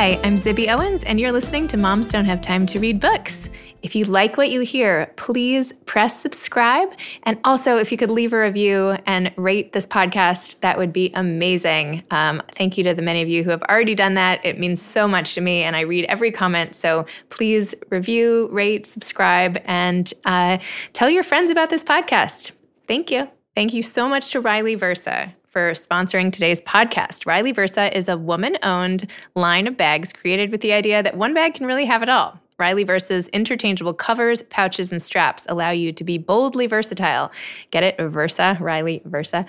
Hi, I'm Zibby Owens, and you're listening to Moms Don't Have Time to Read Books. If you like what you hear, please press subscribe. And also, if you could leave a review and rate this podcast, that would be amazing. Um, thank you to the many of you who have already done that. It means so much to me, and I read every comment. So please review, rate, subscribe, and uh, tell your friends about this podcast. Thank you. Thank you so much to Riley Versa for sponsoring today's podcast. Riley Versa is a woman owned line of bags created with the idea that one bag can really have it all. Riley Versa's interchangeable covers, pouches, and straps allow you to be boldly versatile. Get it? Versa, Riley Versa.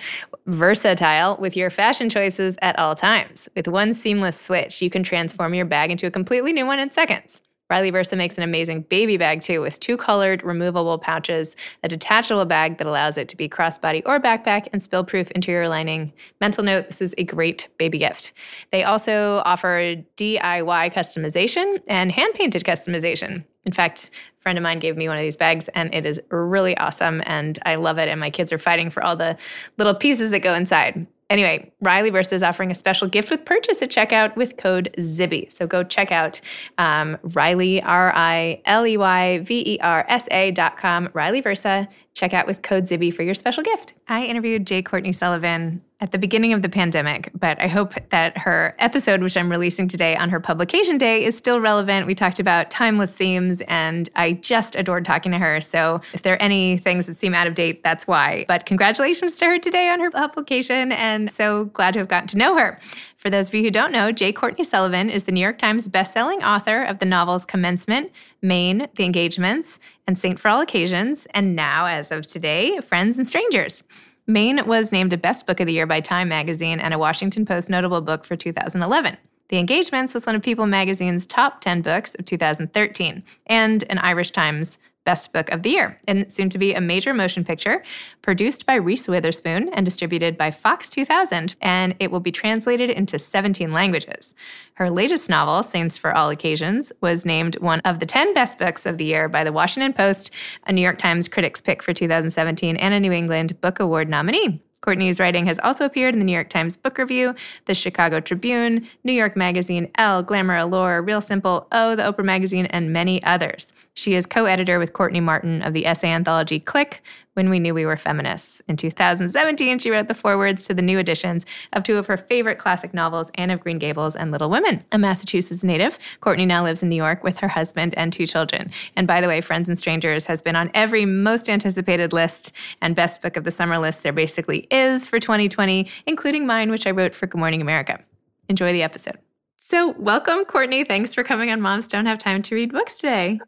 Versatile with your fashion choices at all times. With one seamless switch, you can transform your bag into a completely new one in seconds. Riley Versa makes an amazing baby bag too, with two colored removable pouches, a detachable bag that allows it to be crossbody or backpack, and spill proof interior lining. Mental note this is a great baby gift. They also offer DIY customization and hand painted customization. In fact, a friend of mine gave me one of these bags and it is really awesome and I love it. And my kids are fighting for all the little pieces that go inside. Anyway, Riley Versa is offering a special gift with purchase at checkout with code ZIBBY. So go check out um, Riley, R I L E Y V E R S A dot com, Riley Versa. Check out with code ZIBBY for your special gift. I interviewed J. Courtney Sullivan at the beginning of the pandemic, but I hope that her episode, which I'm releasing today on her publication day, is still relevant. We talked about timeless themes, and I just adored talking to her. So if there are any things that seem out of date, that's why. But congratulations to her today on her publication, and so glad to have gotten to know her. For those of you who don't know, J. Courtney Sullivan is the New York Times bestselling author of the novels Commencement, Maine, The Engagements, and Saint for All Occasions, and now, as of today, Friends and Strangers. Maine was named a Best Book of the Year by Time magazine and a Washington Post notable book for 2011. The Engagements was one of People magazine's top 10 books of 2013 and an Irish Times Best Book of the Year, and soon to be a major motion picture produced by Reese Witherspoon and distributed by Fox 2000, and it will be translated into 17 languages. Her latest novel, Saints for All Occasions, was named one of the 10 best books of the year by the Washington Post, a New York Times Critics Pick for 2017, and a New England Book Award nominee. Courtney's writing has also appeared in the New York Times Book Review, the Chicago Tribune, New York Magazine, Elle, Glamour, Allure, Real Simple, Oh, the Oprah Magazine, and many others. She is co editor with Courtney Martin of the essay anthology Click When We Knew We Were Feminists. In 2017, she wrote the forewords to the new editions of two of her favorite classic novels, Anne of Green Gables and Little Women. A Massachusetts native, Courtney now lives in New York with her husband and two children. And by the way, Friends and Strangers has been on every most anticipated list and best book of the summer list there basically is for 2020, including mine, which I wrote for Good Morning America. Enjoy the episode. So, welcome, Courtney. Thanks for coming on Moms Don't Have Time to Read Books today.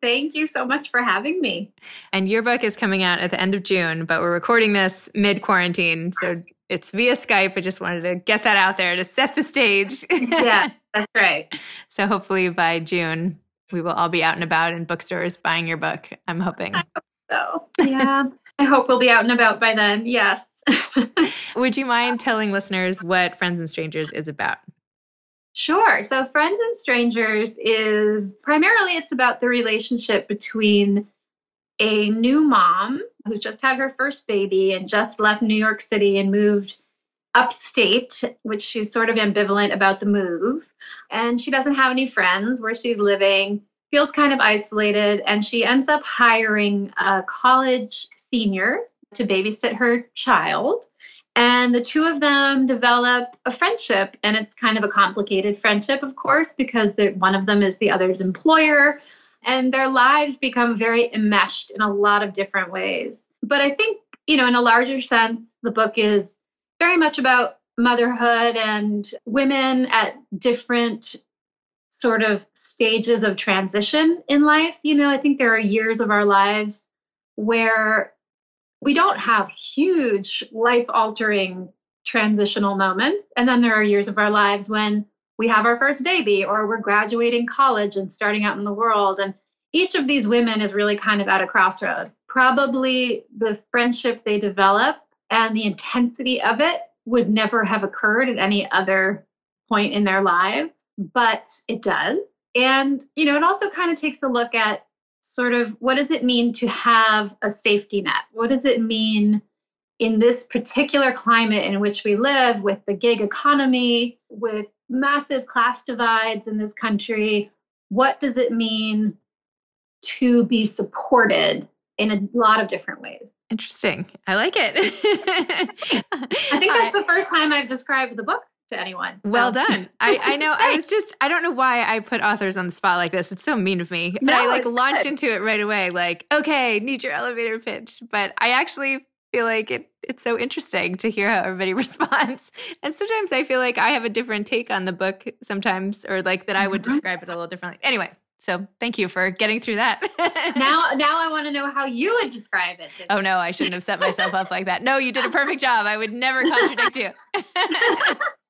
Thank you so much for having me. And your book is coming out at the end of June, but we're recording this mid quarantine. So it's via Skype. I just wanted to get that out there to set the stage. yeah, that's right. So hopefully by June, we will all be out and about in bookstores buying your book. I'm hoping. I hope so. Yeah. I hope we'll be out and about by then. Yes. Would you mind telling listeners what Friends and Strangers is about? Sure. So Friends and Strangers is primarily it's about the relationship between a new mom who's just had her first baby and just left New York City and moved upstate, which she's sort of ambivalent about the move. And she doesn't have any friends where she's living, feels kind of isolated, and she ends up hiring a college senior to babysit her child. And the two of them develop a friendship, and it's kind of a complicated friendship, of course, because one of them is the other's employer, and their lives become very enmeshed in a lot of different ways. But I think, you know, in a larger sense, the book is very much about motherhood and women at different sort of stages of transition in life. You know, I think there are years of our lives where we don't have huge life altering transitional moments. And then there are years of our lives when we have our first baby or we're graduating college and starting out in the world. And each of these women is really kind of at a crossroads. Probably the friendship they develop and the intensity of it would never have occurred at any other point in their lives, but it does. And, you know, it also kind of takes a look at sort of what does it mean to have a safety net? What does it mean in this particular climate in which we live with the gig economy, with massive class divides in this country? What does it mean to be supported in a lot of different ways? Interesting. I like it. I think that's the first time I've described the book to anyone. So. Well done. I, I know. I was just, I don't know why I put authors on the spot like this. It's so mean of me. But no, I like launched good. into it right away, like, okay, need your elevator pitch. But I actually feel like it, it's so interesting to hear how everybody responds. And sometimes I feel like I have a different take on the book sometimes, or like that I would mm-hmm. describe it a little differently. Anyway, so thank you for getting through that. now, now I want to know how you would describe it. Oh no, I shouldn't have set myself up like that. No, you did a perfect job. I would never contradict you.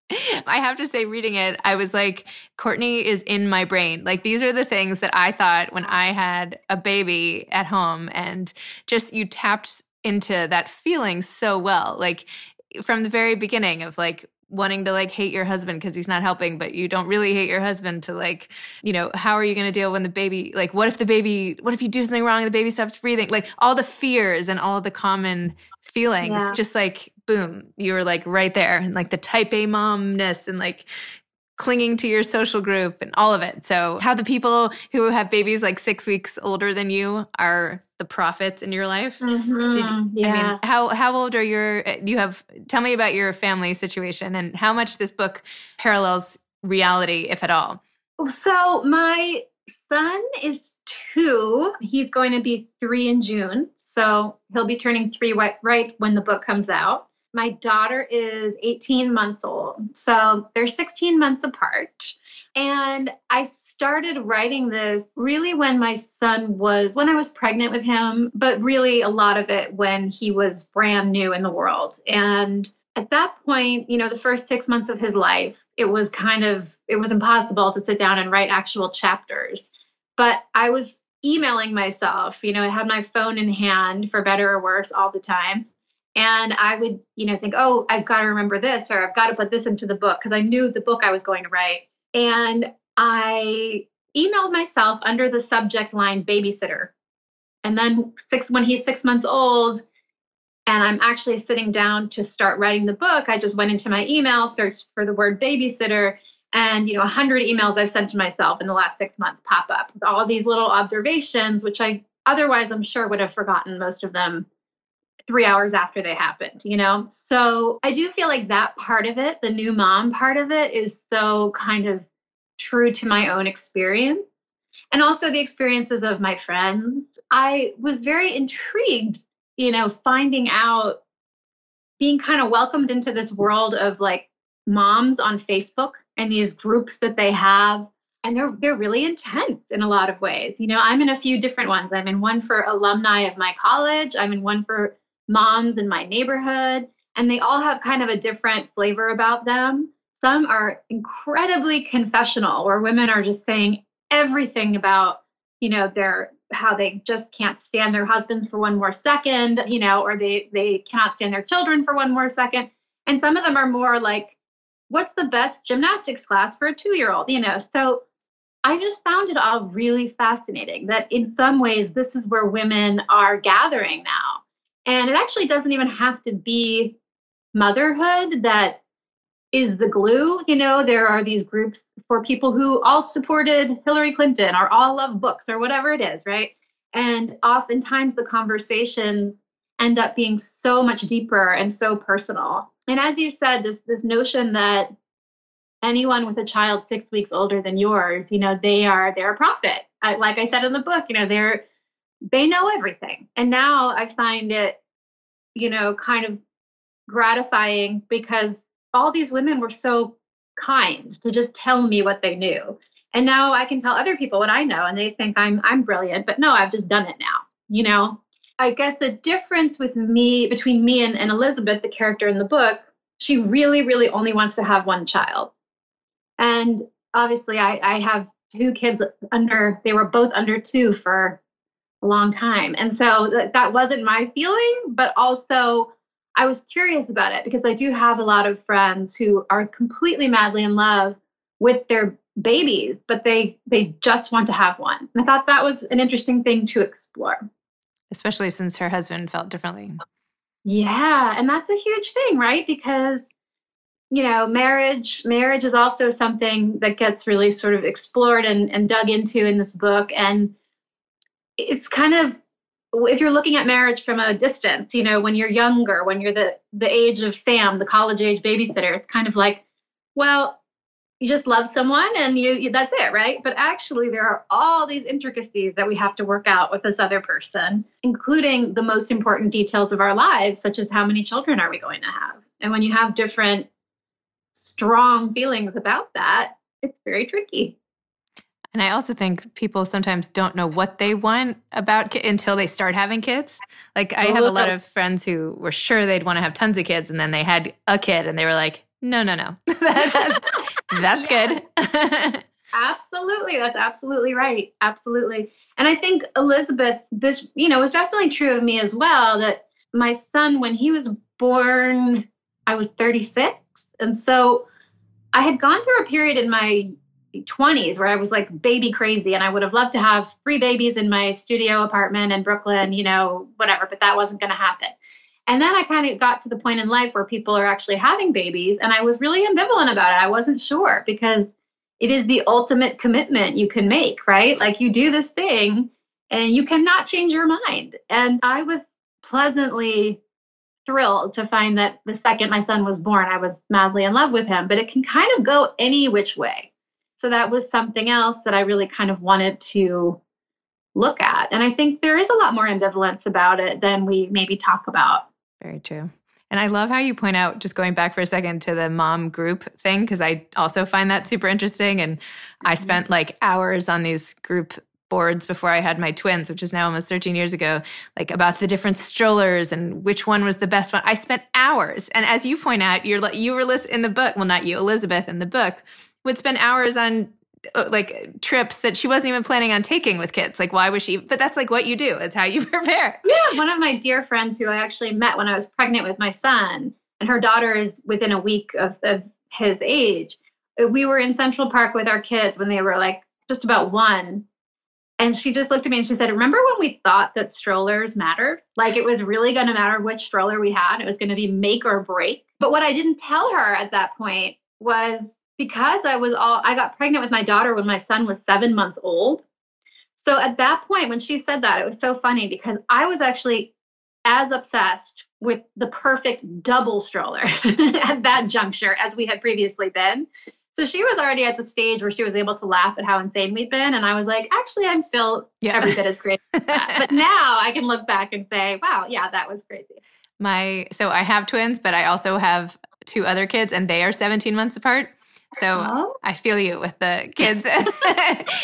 I have to say, reading it, I was like, Courtney is in my brain. Like, these are the things that I thought when I had a baby at home, and just you tapped into that feeling so well. Like, from the very beginning of like wanting to like hate your husband because he's not helping, but you don't really hate your husband to like, you know, how are you going to deal when the baby, like, what if the baby, what if you do something wrong and the baby stops breathing? Like all the fears and all the common feelings, yeah. just like, boom, you were like right there and like the type A momness and like clinging to your social group and all of it. So, how the people who have babies like six weeks older than you are the prophets in your life. Mm-hmm. You, yeah. I mean, how how old are your? You have tell me about your family situation and how much this book parallels reality, if at all. So, my son is two. He's going to be three in June. So he'll be turning three right when the book comes out. My daughter is 18 months old. So they're 16 months apart. And I started writing this really when my son was, when I was pregnant with him, but really a lot of it when he was brand new in the world. And at that point, you know, the first six months of his life, it was kind of, it was impossible to sit down and write actual chapters. But I was emailing myself, you know, I had my phone in hand for better or worse all the time. And I would, you know, think, oh, I've got to remember this or I've got to put this into the book because I knew the book I was going to write. And I emailed myself under the subject line babysitter. And then six when he's six months old, and I'm actually sitting down to start writing the book, I just went into my email, searched for the word babysitter, and you know, a hundred emails I've sent to myself in the last six months pop up with all these little observations, which I otherwise I'm sure would have forgotten most of them three hours after they happened, you know? So I do feel like that part of it, the new mom part of it, is so kind of true to my own experience and also the experiences of my friends. I was very intrigued, you know, finding out, being kind of welcomed into this world of like moms on Facebook and these groups that they have. And they're they're really intense in a lot of ways. You know, I'm in a few different ones. I'm in one for alumni of my college. I'm in one for moms in my neighborhood, and they all have kind of a different flavor about them. Some are incredibly confessional, where women are just saying everything about, you know, their how they just can't stand their husbands for one more second, you know, or they they cannot stand their children for one more second. And some of them are more like, what's the best gymnastics class for a two year old, you know? So I just found it all really fascinating that in some ways, this is where women are gathering now. And it actually doesn't even have to be motherhood that is the glue. You know, there are these groups for people who all supported Hillary Clinton or all love books or whatever it is, right? And oftentimes the conversations end up being so much deeper and so personal. And as you said, this this notion that anyone with a child six weeks older than yours, you know, they are they're a prophet. I, like I said in the book, you know, they're they know everything. And now I find it, you know, kind of gratifying because all these women were so kind to just tell me what they knew. And now I can tell other people what I know and they think I'm I'm brilliant, but no, I've just done it now, you know? I guess the difference with me between me and, and Elizabeth, the character in the book, she really, really only wants to have one child. And obviously I, I have two kids under they were both under two for a long time. And so that, that wasn't my feeling, but also I was curious about it because I do have a lot of friends who are completely madly in love with their babies, but they they just want to have one. And I thought that was an interesting thing to explore. Especially since her husband felt differently. Yeah, and that's a huge thing, right? Because you know, marriage marriage is also something that gets really sort of explored and, and dug into in this book. And it's kind of if you're looking at marriage from a distance, you know, when you're younger, when you're the the age of Sam, the college age babysitter, it's kind of like, well, you just love someone and you, you, that's it, right? But actually there are all these intricacies that we have to work out with this other person, including the most important details of our lives, such as how many children are we going to have? And when you have different strong feelings about that, it's very tricky. And I also think people sometimes don't know what they want about ki- until they start having kids. Like I oh, have a lot of friends who were sure they'd want to have tons of kids, and then they had a kid, and they were like, "No, no, no, that's good." absolutely, that's absolutely right. Absolutely, and I think Elizabeth, this you know was definitely true of me as well. That my son, when he was born, I was 36, and so I had gone through a period in my 20s where I was like baby crazy and I would have loved to have three babies in my studio apartment in Brooklyn, you know, whatever, but that wasn't going to happen. And then I kind of got to the point in life where people are actually having babies and I was really ambivalent about it. I wasn't sure because it is the ultimate commitment you can make, right? Like you do this thing and you cannot change your mind. And I was pleasantly thrilled to find that the second my son was born, I was madly in love with him, but it can kind of go any which way. So that was something else that I really kind of wanted to look at. And I think there is a lot more ambivalence about it than we maybe talk about. Very true. And I love how you point out, just going back for a second to the mom group thing, because I also find that super interesting. And I mm-hmm. spent like hours on these group boards before I had my twins, which is now almost 13 years ago, like about the different strollers and which one was the best one. I spent hours. And as you point out, you're you were in the book, well, not you, Elizabeth in the book, would spend hours on uh, like trips that she wasn't even planning on taking with kids. Like, why was she? But that's like what you do. It's how you prepare. Yeah. One of my dear friends who I actually met when I was pregnant with my son, and her daughter is within a week of, of his age. Uh, we were in Central Park with our kids when they were like just about one. And she just looked at me and she said, Remember when we thought that strollers mattered? Like it was really going to matter which stroller we had. It was going to be make or break. But what I didn't tell her at that point was because I was all, I got pregnant with my daughter when my son was seven months old. So at that point, when she said that, it was so funny because I was actually as obsessed with the perfect double stroller at that juncture as we had previously been. So she was already at the stage where she was able to laugh at how insane we'd been. And I was like, actually, I'm still yeah. every bit as crazy as that. but now I can look back and say, wow, yeah, that was crazy. My, so I have twins, but I also have two other kids and they are 17 months apart. So oh. I feel you with the kids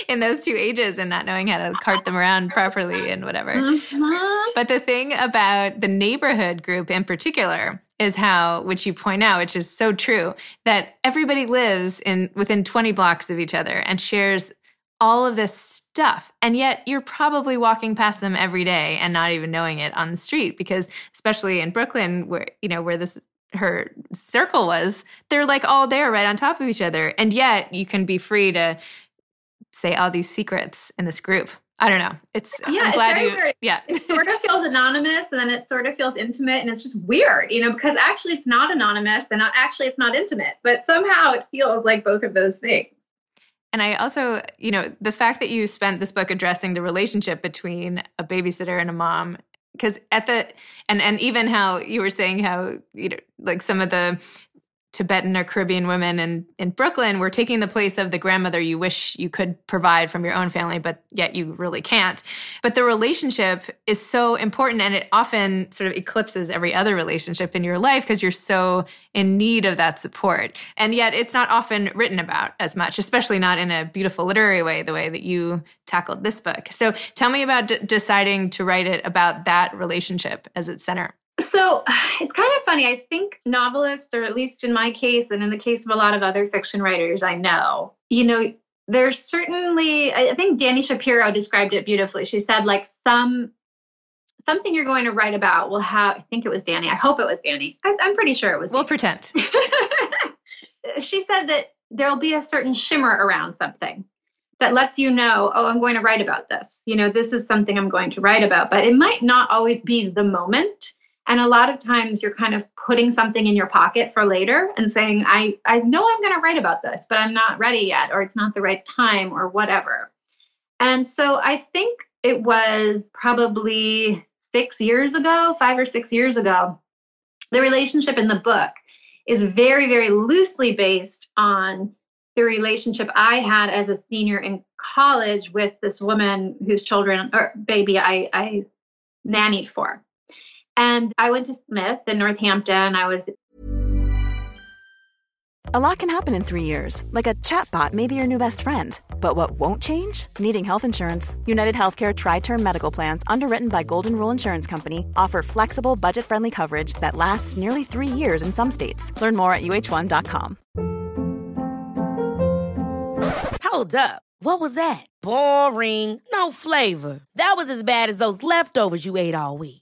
in those two ages and not knowing how to cart them around properly and whatever. Mm-hmm. But the thing about the neighborhood group in particular is how, which you point out, which is so true, that everybody lives in within 20 blocks of each other and shares all of this stuff. And yet you're probably walking past them every day and not even knowing it on the street because especially in Brooklyn where you know where this her circle was, they're like all there right on top of each other. And yet you can be free to say all these secrets in this group. I don't know. It's yeah, I'm glad it's very you weird. yeah. It sort of feels anonymous and then it sort of feels intimate and it's just weird, you know, because actually it's not anonymous and actually it's not intimate, but somehow it feels like both of those things. And I also, you know, the fact that you spent this book addressing the relationship between a babysitter and a mom because at the and and even how you were saying how you know like some of the Tibetan or Caribbean women in, in Brooklyn were taking the place of the grandmother you wish you could provide from your own family, but yet you really can't. But the relationship is so important and it often sort of eclipses every other relationship in your life because you're so in need of that support. And yet it's not often written about as much, especially not in a beautiful literary way, the way that you tackled this book. So tell me about d- deciding to write it about that relationship as its center. So it's kind of funny. I think novelists, or at least in my case, and in the case of a lot of other fiction writers I know, you know, there's certainly, I think Dani Shapiro described it beautifully. She said, like, some something you're going to write about will have, I think it was Dani. I hope it was Dani. I, am pretty sure it was. We'll pretend. she said that there'll be a certain shimmer around something that lets you know, oh, I'm going to write about this. You know, this is something I'm going to write about, but it might not always be the moment and a lot of times you're kind of putting something in your pocket for later and saying, I, I know I'm going to write about this, but I'm not ready yet, or it's not the right time, or whatever. And so I think it was probably six years ago, five or six years ago, the relationship in the book is very, very loosely based on the relationship I had as a senior in college with this woman whose children or baby I, I nannied for. And I went to Smith in Northampton. I was. A lot can happen in three years, like a chatbot may be your new best friend. But what won't change? Needing health insurance. United Healthcare Tri Term Medical Plans, underwritten by Golden Rule Insurance Company, offer flexible, budget friendly coverage that lasts nearly three years in some states. Learn more at uh1.com. Hold up. What was that? Boring. No flavor. That was as bad as those leftovers you ate all week.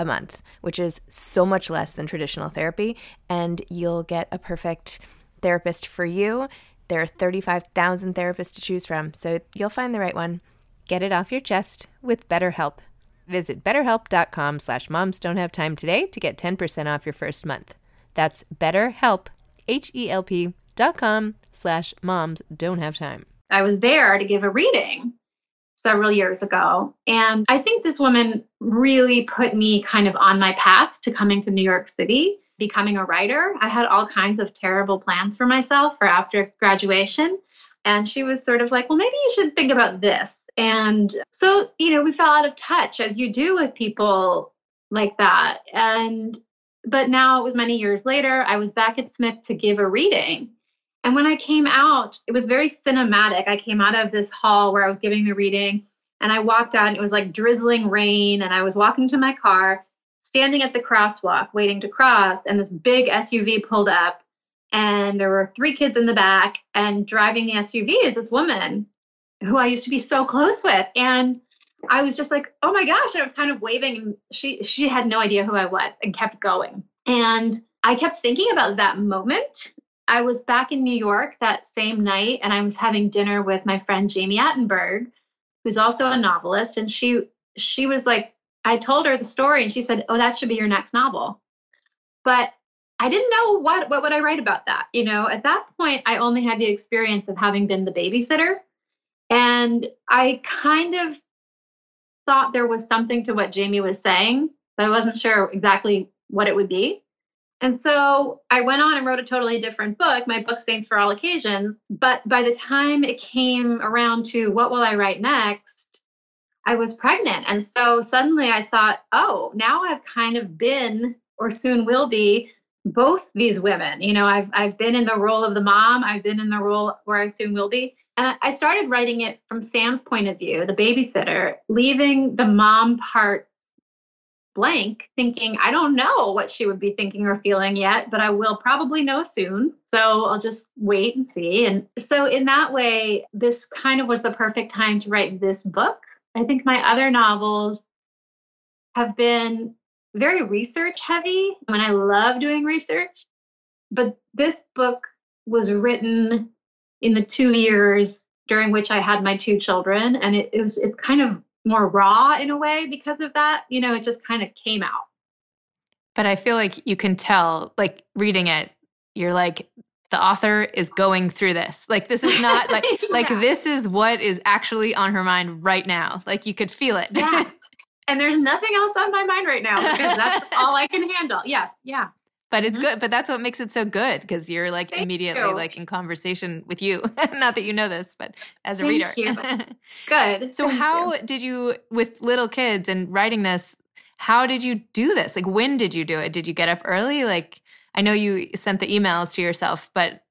a month, which is so much less than traditional therapy. And you'll get a perfect therapist for you. There are 35,000 therapists to choose from, so you'll find the right one. Get it off your chest with BetterHelp. Visit betterhelp.com slash moms don't have time today to get 10% off your first month. That's betterhelp, H-E-L-P dot com slash moms time. I was there to give a reading several years ago. And I think this woman really put me kind of on my path to coming to New York City, becoming a writer. I had all kinds of terrible plans for myself for after graduation. And she was sort of like, well, maybe you should think about this. And so, you know, we fell out of touch as you do with people like that. And, but now it was many years later, I was back at Smith to give a reading. And when I came out, it was very cinematic. I came out of this hall where I was giving the reading and I walked out and it was like drizzling rain and I was walking to my car standing at the crosswalk waiting to cross, and this big SUV pulled up, and there were three kids in the back, and driving the SUV is this woman who I used to be so close with. And I was just like, oh my gosh, I was kind of waving and she she had no idea who I was and kept going. And I kept thinking about that moment. I was back in New York that same night and I was having dinner with my friend Jami Attenberg, who's also a novelist, and she she was like, I told her the story and she said, "Oh, that should be your next novel." But I didn't know what what would I write about that. You know, at that point I only had the experience of having been the babysitter. And I kind of thought there was something to what Jami was saying, but I wasn't sure exactly what it would be. And so I went on and wrote a totally different book, my book Saints for All Occasions. But by the time it came around to what will I write next, I was pregnant. And so suddenly I thought, oh, now I've kind of been or soon will be both these women. You know, I've I've been in the role of the mom, I've been in the role where I soon will be. And I started writing it from Sam's point of view, the babysitter, leaving the mom part blank, thinking, I don't know what she would be thinking or feeling yet, but I will probably know soon. So I'll just wait and see. And so, in that way, this kind of was the perfect time to write this book. I think my other novels have been very research heavy, and I love doing research. But this book was written in the two years during which I had my two children. And it, it was it's kind of more raw in a way because of that. You know, it just kind of came out. But I feel like you can tell, like reading it, you're like, the author is going through this. Like this is not like yeah. like this is what is actually on her mind right now. Like you could feel it. Yeah. And there's nothing else on my mind right now because that's all I can handle. Yes. Yeah but it's mm-hmm. good but that's what makes it so good because you're like Thank immediately you. like in conversation with you. Not that you know this but as a Thank reader. good. So Thank how you. did you with little kids and writing this how did you do this? Like when did you do it? Did you get up early? Like i know you sent the emails to yourself but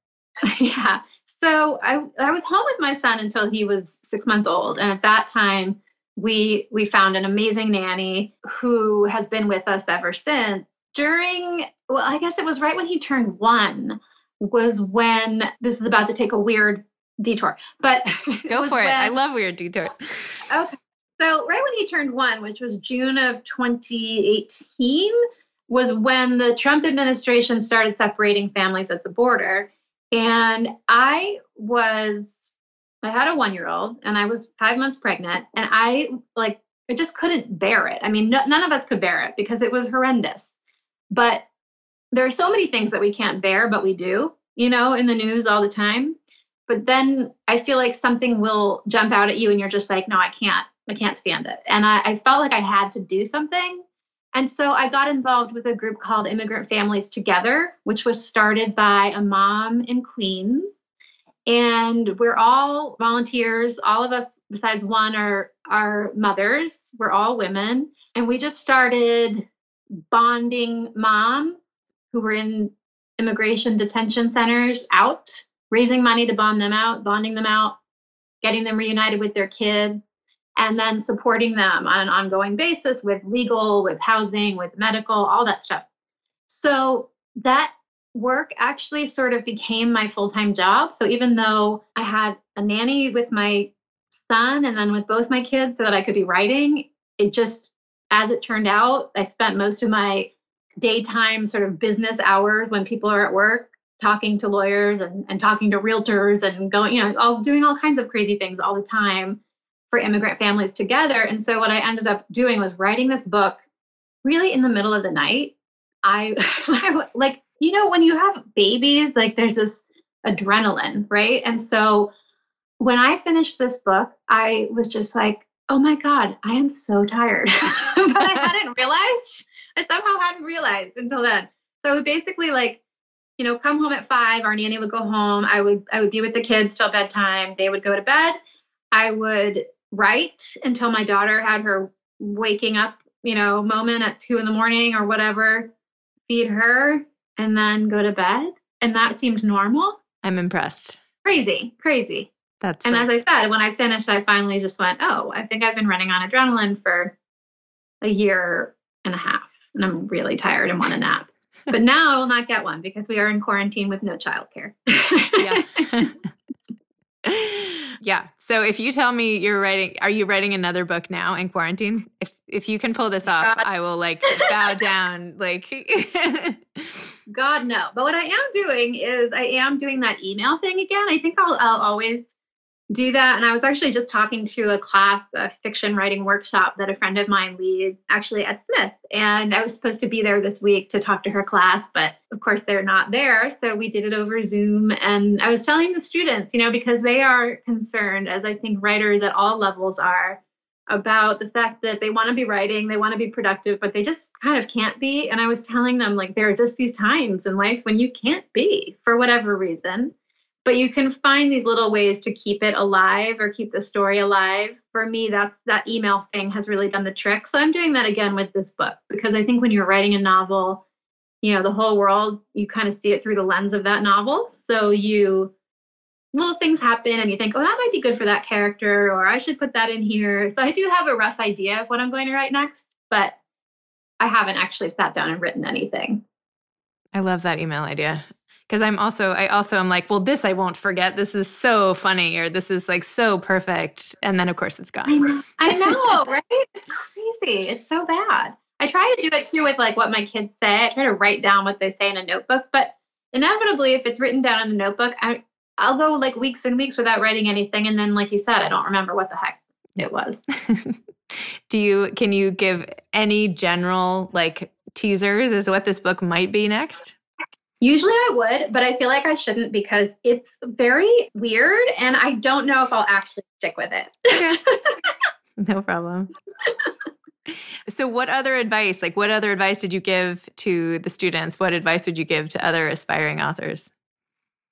yeah. So i i was home with my son until he was six months old and at that time we we found an amazing nanny who has been with us ever since during, well, I guess it was right when he turned one, was when this is about to take a weird detour. But go for when, it. I love weird detours. Okay. So, right when he turned one, which was June of 2018, was when the Trump administration started separating families at the border. And I was, I had a one year old and I was five months pregnant. And I, like, I just couldn't bear it. I mean, no, none of us could bear it because it was horrendous. But there are so many things that we can't bear, but we do, you know, in the news all the time. But then I feel like something will jump out at you and you're just like, no, I can't, I can't stand it. And I, I felt like I had to do something. And so I got involved with a group called Immigrant Families Together, which was started by a mom in Queens. And we're all volunteers. All of us, besides one, are, are mothers. We're all women. And we just started bonding moms who were in immigration detention centers out, raising money to bond them out, bonding them out, getting them reunited with their kids, and then supporting them on an ongoing basis with legal, with housing, with medical, all that stuff. So that work actually sort of became my full time job. So even though I had a nanny with my son and then with both my kids so that I could be writing, it just as it turned out, I spent most of my daytime sort of business hours when people are at work talking to lawyers and, and talking to realtors and going, you know, all doing all kinds of crazy things all the time for immigrant families together. And so what I ended up doing was writing this book really in the middle of the night. I, I like, you know, when you have babies, like there's this adrenaline, right? And so when I finished this book, I was just like, oh my God, I am so tired. but I hadn't realized, I somehow hadn't realized until then. So basically like, you know, come home at five, our nanny would go home. I would I would be with the kids till bedtime. They would go to bed. I would write until my daughter had her waking up, you know, moment at two in the morning or whatever, feed her, and then go to bed. And that seemed normal. I'm impressed. Crazy, crazy. That's and like, as I said, when I finished, I finally just went, oh, I think I've been running on adrenaline for a year and a half. and I'm really tired and want a nap. but now I will not get one because we are in quarantine with no childcare. yeah. yeah. So if you tell me you're writing, are you writing another book now in quarantine? If if you can pull this off, God. I will like bow down. Like, God no. But what I am doing is I am doing that email thing again. I think I'll I'll always do that. And I was actually just talking to a class, a fiction writing workshop that a friend of mine leads actually at Smith. And I was supposed to be there this week to talk to her class, but of course they're not there. So we did it over Zoom. And I was telling the students, you know, because they are concerned, as I think writers at all levels are, about the fact that they want to be writing, they want to be productive, but they just kind of can't be. And I was telling them, like, there are just these times in life when you can't be for whatever reason but you can find these little ways to keep it alive or keep the story alive. For me that's that email thing has really done the trick. So i'm doing that again with this book because i think when you're writing a novel you know the whole world you kind of see it through the lens of that novel. So you little things happen and you think oh that might be good for that character or i should put that in here. So i do have a rough idea of what i'm going to write next but i haven't actually sat down and written anything. I love that email idea because I'm also I also am like, well, this I won't forget. This is so funny, or this is like so perfect, and then of course it's gone. I know, right? It's crazy. It's so bad. I try to do it too with like what my kids say. I try to write down what they say in a notebook, but inevitably, if it's written down in a notebook, I I'll go like weeks and weeks without writing anything, and then, like you said, I don't remember what the heck it was. do you can you give any general like teasers as to what this book might be next? Usually I would, but I feel like I shouldn't because it's very weird and I don't know if I'll actually stick with it. no problem. So what other advice, like what other advice did you give to the students? What advice would you give to other aspiring authors?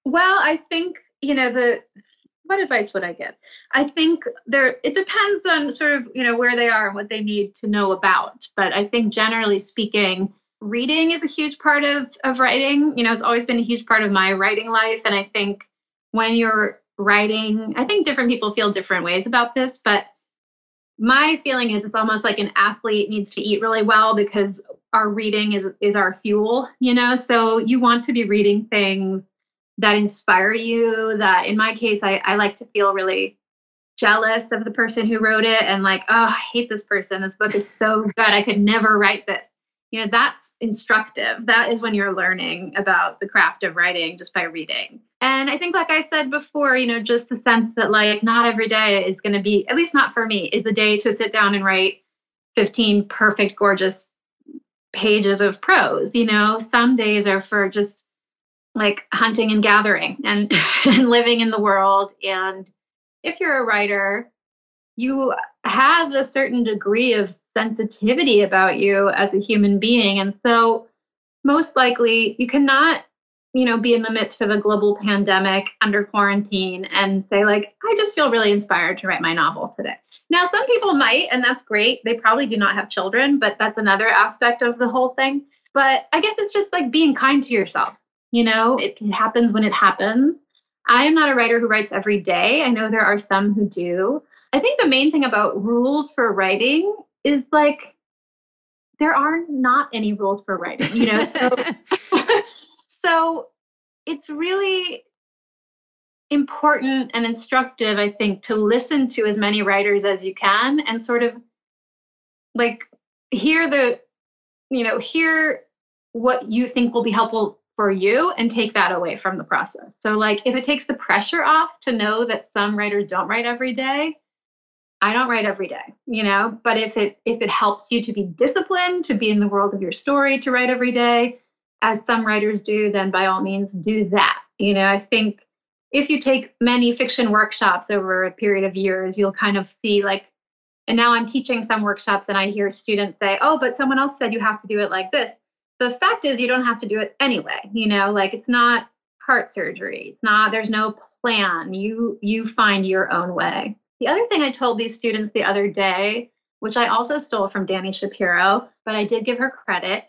Well, I think, you know, the what advice would I give? I think there it depends on sort of, you know, where they are and what they need to know about, but I think generally speaking, reading is a huge part of of writing. You know, it's always been a huge part of my writing life, and I think when you're writing, I think different people feel different ways about this, but my feeling is it's almost like an athlete needs to eat really well because our reading is is our fuel, you know? So you want to be reading things that inspire you, that in my case I, I like to feel really jealous of the person who wrote it and like, oh, I hate this person. This book is so good. I could never write this you know that's instructive. That is when you're learning about the craft of writing just by reading. And i think like i said before you know just the sense that like not every day is going to be at least not for me is the day to sit down and write 15 perfect gorgeous pages of prose. You know some days are for just like hunting and gathering and, and living in the world. And if you're a writer you have a certain degree of sensitivity about you as a human being. And so, most likely, you cannot, you know, be in the midst of a global pandemic under quarantine and say, like, I just feel really inspired to write my novel today. Now, some people might, and that's great. They probably do not have children, but that's another aspect of the whole thing. But I guess it's just like being kind to yourself. You know, it happens when it happens. I am not a writer who writes every day. I know there are some who do. I think the main thing about rules for writing is like there are not any rules for writing, you know. So so it's really important and instructive, I think, to listen to as many writers as you can and sort of like hear the, you know, hear what you think will be helpful for you and take that away from the process. So, like, if it takes the pressure off to know that some writers don't write every day, I don't write every day, you know, but if it if it helps you to be disciplined, to be in the world of your story, to write every day, as some writers do, then by all means do that. You know, I think if you take many fiction workshops over a period of years, you'll kind of see like and now I'm teaching some workshops and I hear students say, "Oh, but someone else said you have to do it like this." The fact is you don't have to do it anyway, you know, like it's not heart surgery. It's not there's no plan. You you find your own way. The other thing I told these students the other day, which I also stole from Dani Shapiro, but I did give her credit,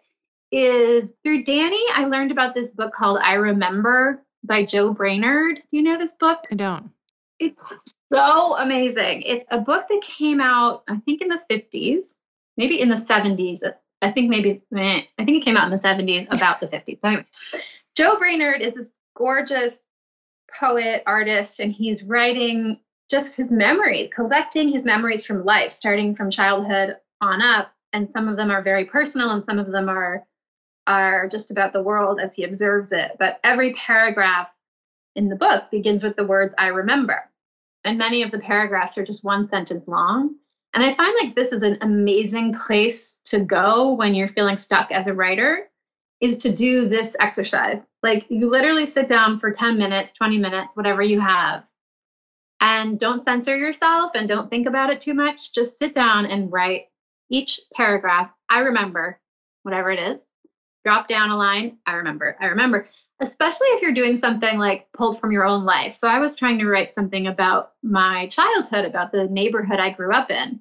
is through Dani, I learned about this book called I Remember by Joe Brainard. Do you know this book? I don't. It's so amazing. It's a book that came out, I think, in the 50s, maybe in the 70s. I think maybe, I think it came out in the 70s, about the 50s. But Anyway, Joe Brainard is this gorgeous poet, artist, and he's writing just his memories, collecting his memories from life, starting from childhood on up. And some of them are very personal, and some of them are are just about the world as he observes it. But every paragraph in the book begins with the words "I remember," and many of the paragraphs are just one sentence long. And I find like this is an amazing place to go when you're feeling stuck as a writer is to do this exercise. Like you literally sit down for 10 minutes, 20 minutes, whatever you have, and don't censor yourself and don't think about it too much. Just sit down and write each paragraph. I remember, whatever it is. Drop down a line. I remember. I remember. Especially if you're doing something like pulled from your own life. So I was trying to write something about my childhood, about the neighborhood I grew up in,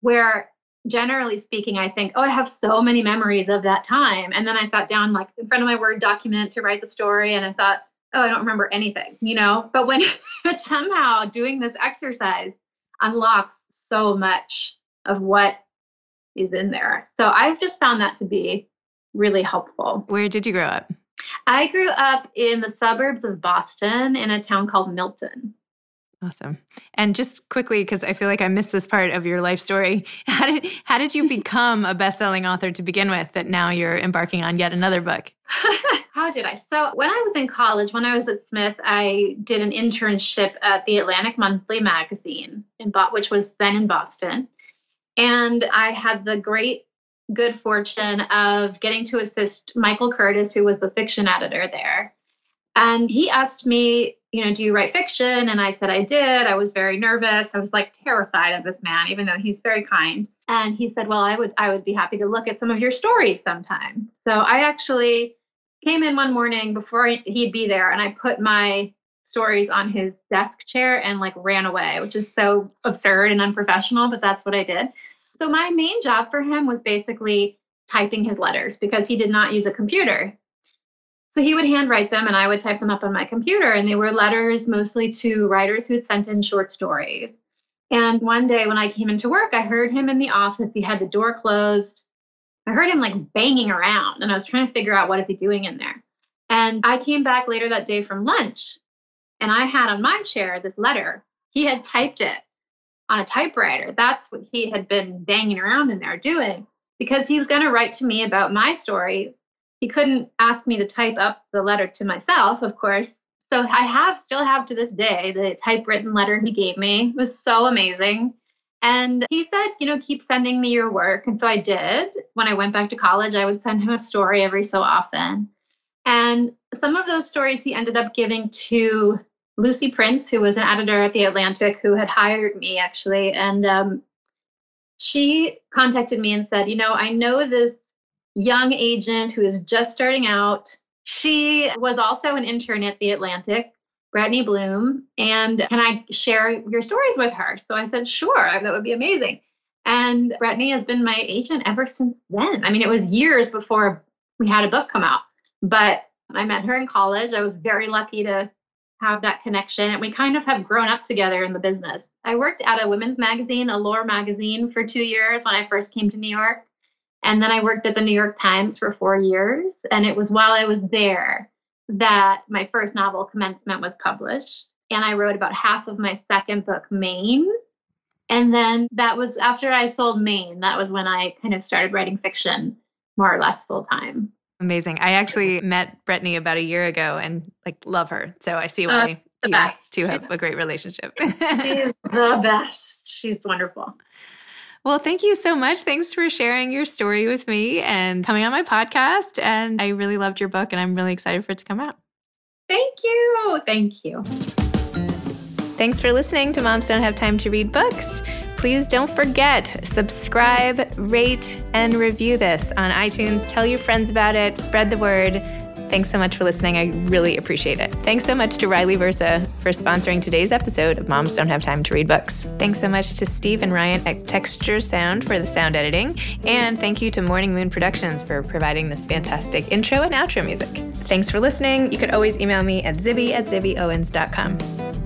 where generally speaking, I think, oh, I have so many memories of that time. And then I sat down like in front of my Word document to write the story and I thought, oh, I don't remember anything, you know? But when somehow doing this exercise unlocks so much of what is in there. So I've just found that to be really helpful. Where did you grow up? I grew up in the suburbs of Boston in a town called Milton. Awesome. And just quickly, because I feel like I missed this part of your life story, how did how did you become a best-selling author to begin with? That now you're embarking on yet another book. how did I? So when I was in college, when I was at Smith, I did an internship at the Atlantic Monthly magazine, in which was then in Boston, and I had the great good fortune of getting to assist Michael Curtis, who was the fiction editor there. And he asked me, you know, do you write fiction? And I said I did. I was very nervous. I was like terrified of this man, even though he's very kind. And he said, well, I would I would be happy to look at some of your stories sometime. So I actually came in one morning before he'd be there and I put my stories on his desk chair and like ran away, which is so absurd and unprofessional, but that's what I did. So my main job for him was basically typing his letters because he did not use a computer. So he would handwrite them and I would type them up on my computer. And they were letters mostly to writers who had sent in short stories. And one day when I came into work, I heard him in the office. He had the door closed. I heard him like banging around and I was trying to figure out what is he doing in there. And I came back later that day from lunch and I had on my chair this letter. He had typed it on a typewriter. That's what he had been banging around in there doing because he was going to write to me about my stories he couldn't ask me to type up the letter to myself, of course. So I have still have to this day the typewritten letter he gave me. It was so amazing. And he said, you know, keep sending me your work. And so I did. When I went back to college, I would send him a story every so often. And some of those stories he ended up giving to Lucy Prince, who was an editor at The Atlantic, who had hired me actually. And um, she contacted me and said, you know, I know this young agent who is just starting out. She was also an intern at The Atlantic, Brettne Bloom. And can I share your stories with her? So I said, sure, that would be amazing. And Brettne has been my agent ever since then. I mean, it was years before we had a book come out, but I met her in college. I was very lucky to have that connection, and we kind of have grown up together in the business. I worked at a women's magazine, Allure magazine, for two years when I first came to New York. And then I worked at the New York Times for four years. And it was while I was there that my first novel, Commencement, was published. And I wrote about half of my second book, Maine. And then that was after I sold Maine, that was when I kind of started writing fiction more or less full time. Amazing. I actually met Brettne about a year ago and like love her. So I see why uh, you two have a great relationship. She's the best. She's wonderful. Well, thank you so much. Thanks for sharing your story with me and coming on my podcast. And I really loved your book and I'm really excited for it to come out. Thank you. Thank you. Thanks for listening to Moms Don't Have Time to Read Books. Please don't forget, subscribe, rate, and review this on iTunes. Tell your friends about it, spread the word. Thanks so much for listening. I really appreciate it. Thanks so much to Riley Versa for sponsoring today's episode of Moms Don't Have Time to Read Books. Thanks so much to Steve and Ryan at Texture Sound for the sound editing. And thank you to Morning Moon Productions for providing this fantastic intro and outro music. Thanks for listening. You could always email me at zibby at zibbyowens.com.